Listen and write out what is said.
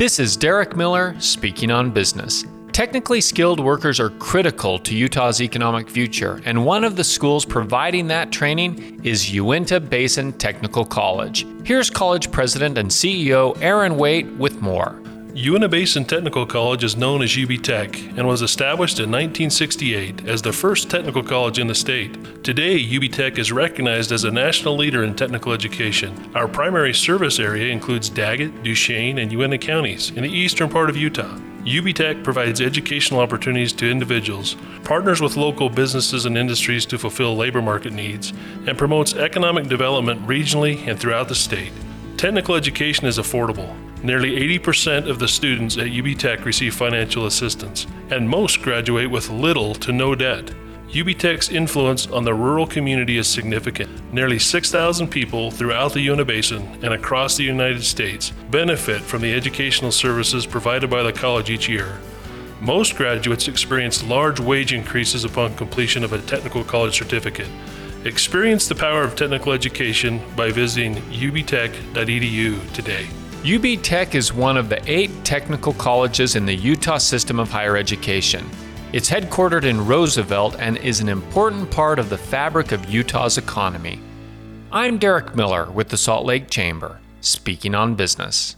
This is Derek Miller speaking on business. Technically skilled workers are critical to Utah's economic future, and one of the schools providing that training is Uintah Basin Technical College. Here's college president and CEO Aaron Weight with more. Uintah Basin Technical College is known as UBTech and was established in 1968 as the first technical college in the state. Today, UBTech is recognized as a national leader in technical education. Our primary service area includes Daggett, Duchesne, and Uintah counties in the eastern part of Utah. UBTech provides educational opportunities to individuals, partners with local businesses and industries to fulfill labor market needs, and promotes economic development regionally and throughout the state. Technical education is affordable. Nearly 80% of the students at UBTech receive financial assistance, and most graduate with little to no debt. UBTech's influence on the rural community is significant. Nearly 6,000 people throughout the Uintah Basin and across the United States benefit from the educational services provided by the college each year. Most graduates experience large wage increases upon completion of a technical college certificate. Experience the power of technical education by visiting ubtech.edu today. UBTech is one of the eight technical colleges in the Utah system of higher education. It's headquartered in Roosevelt and is an important part of the fabric of Utah's economy. I'm Derek Miller with the Salt Lake Chamber, speaking on business.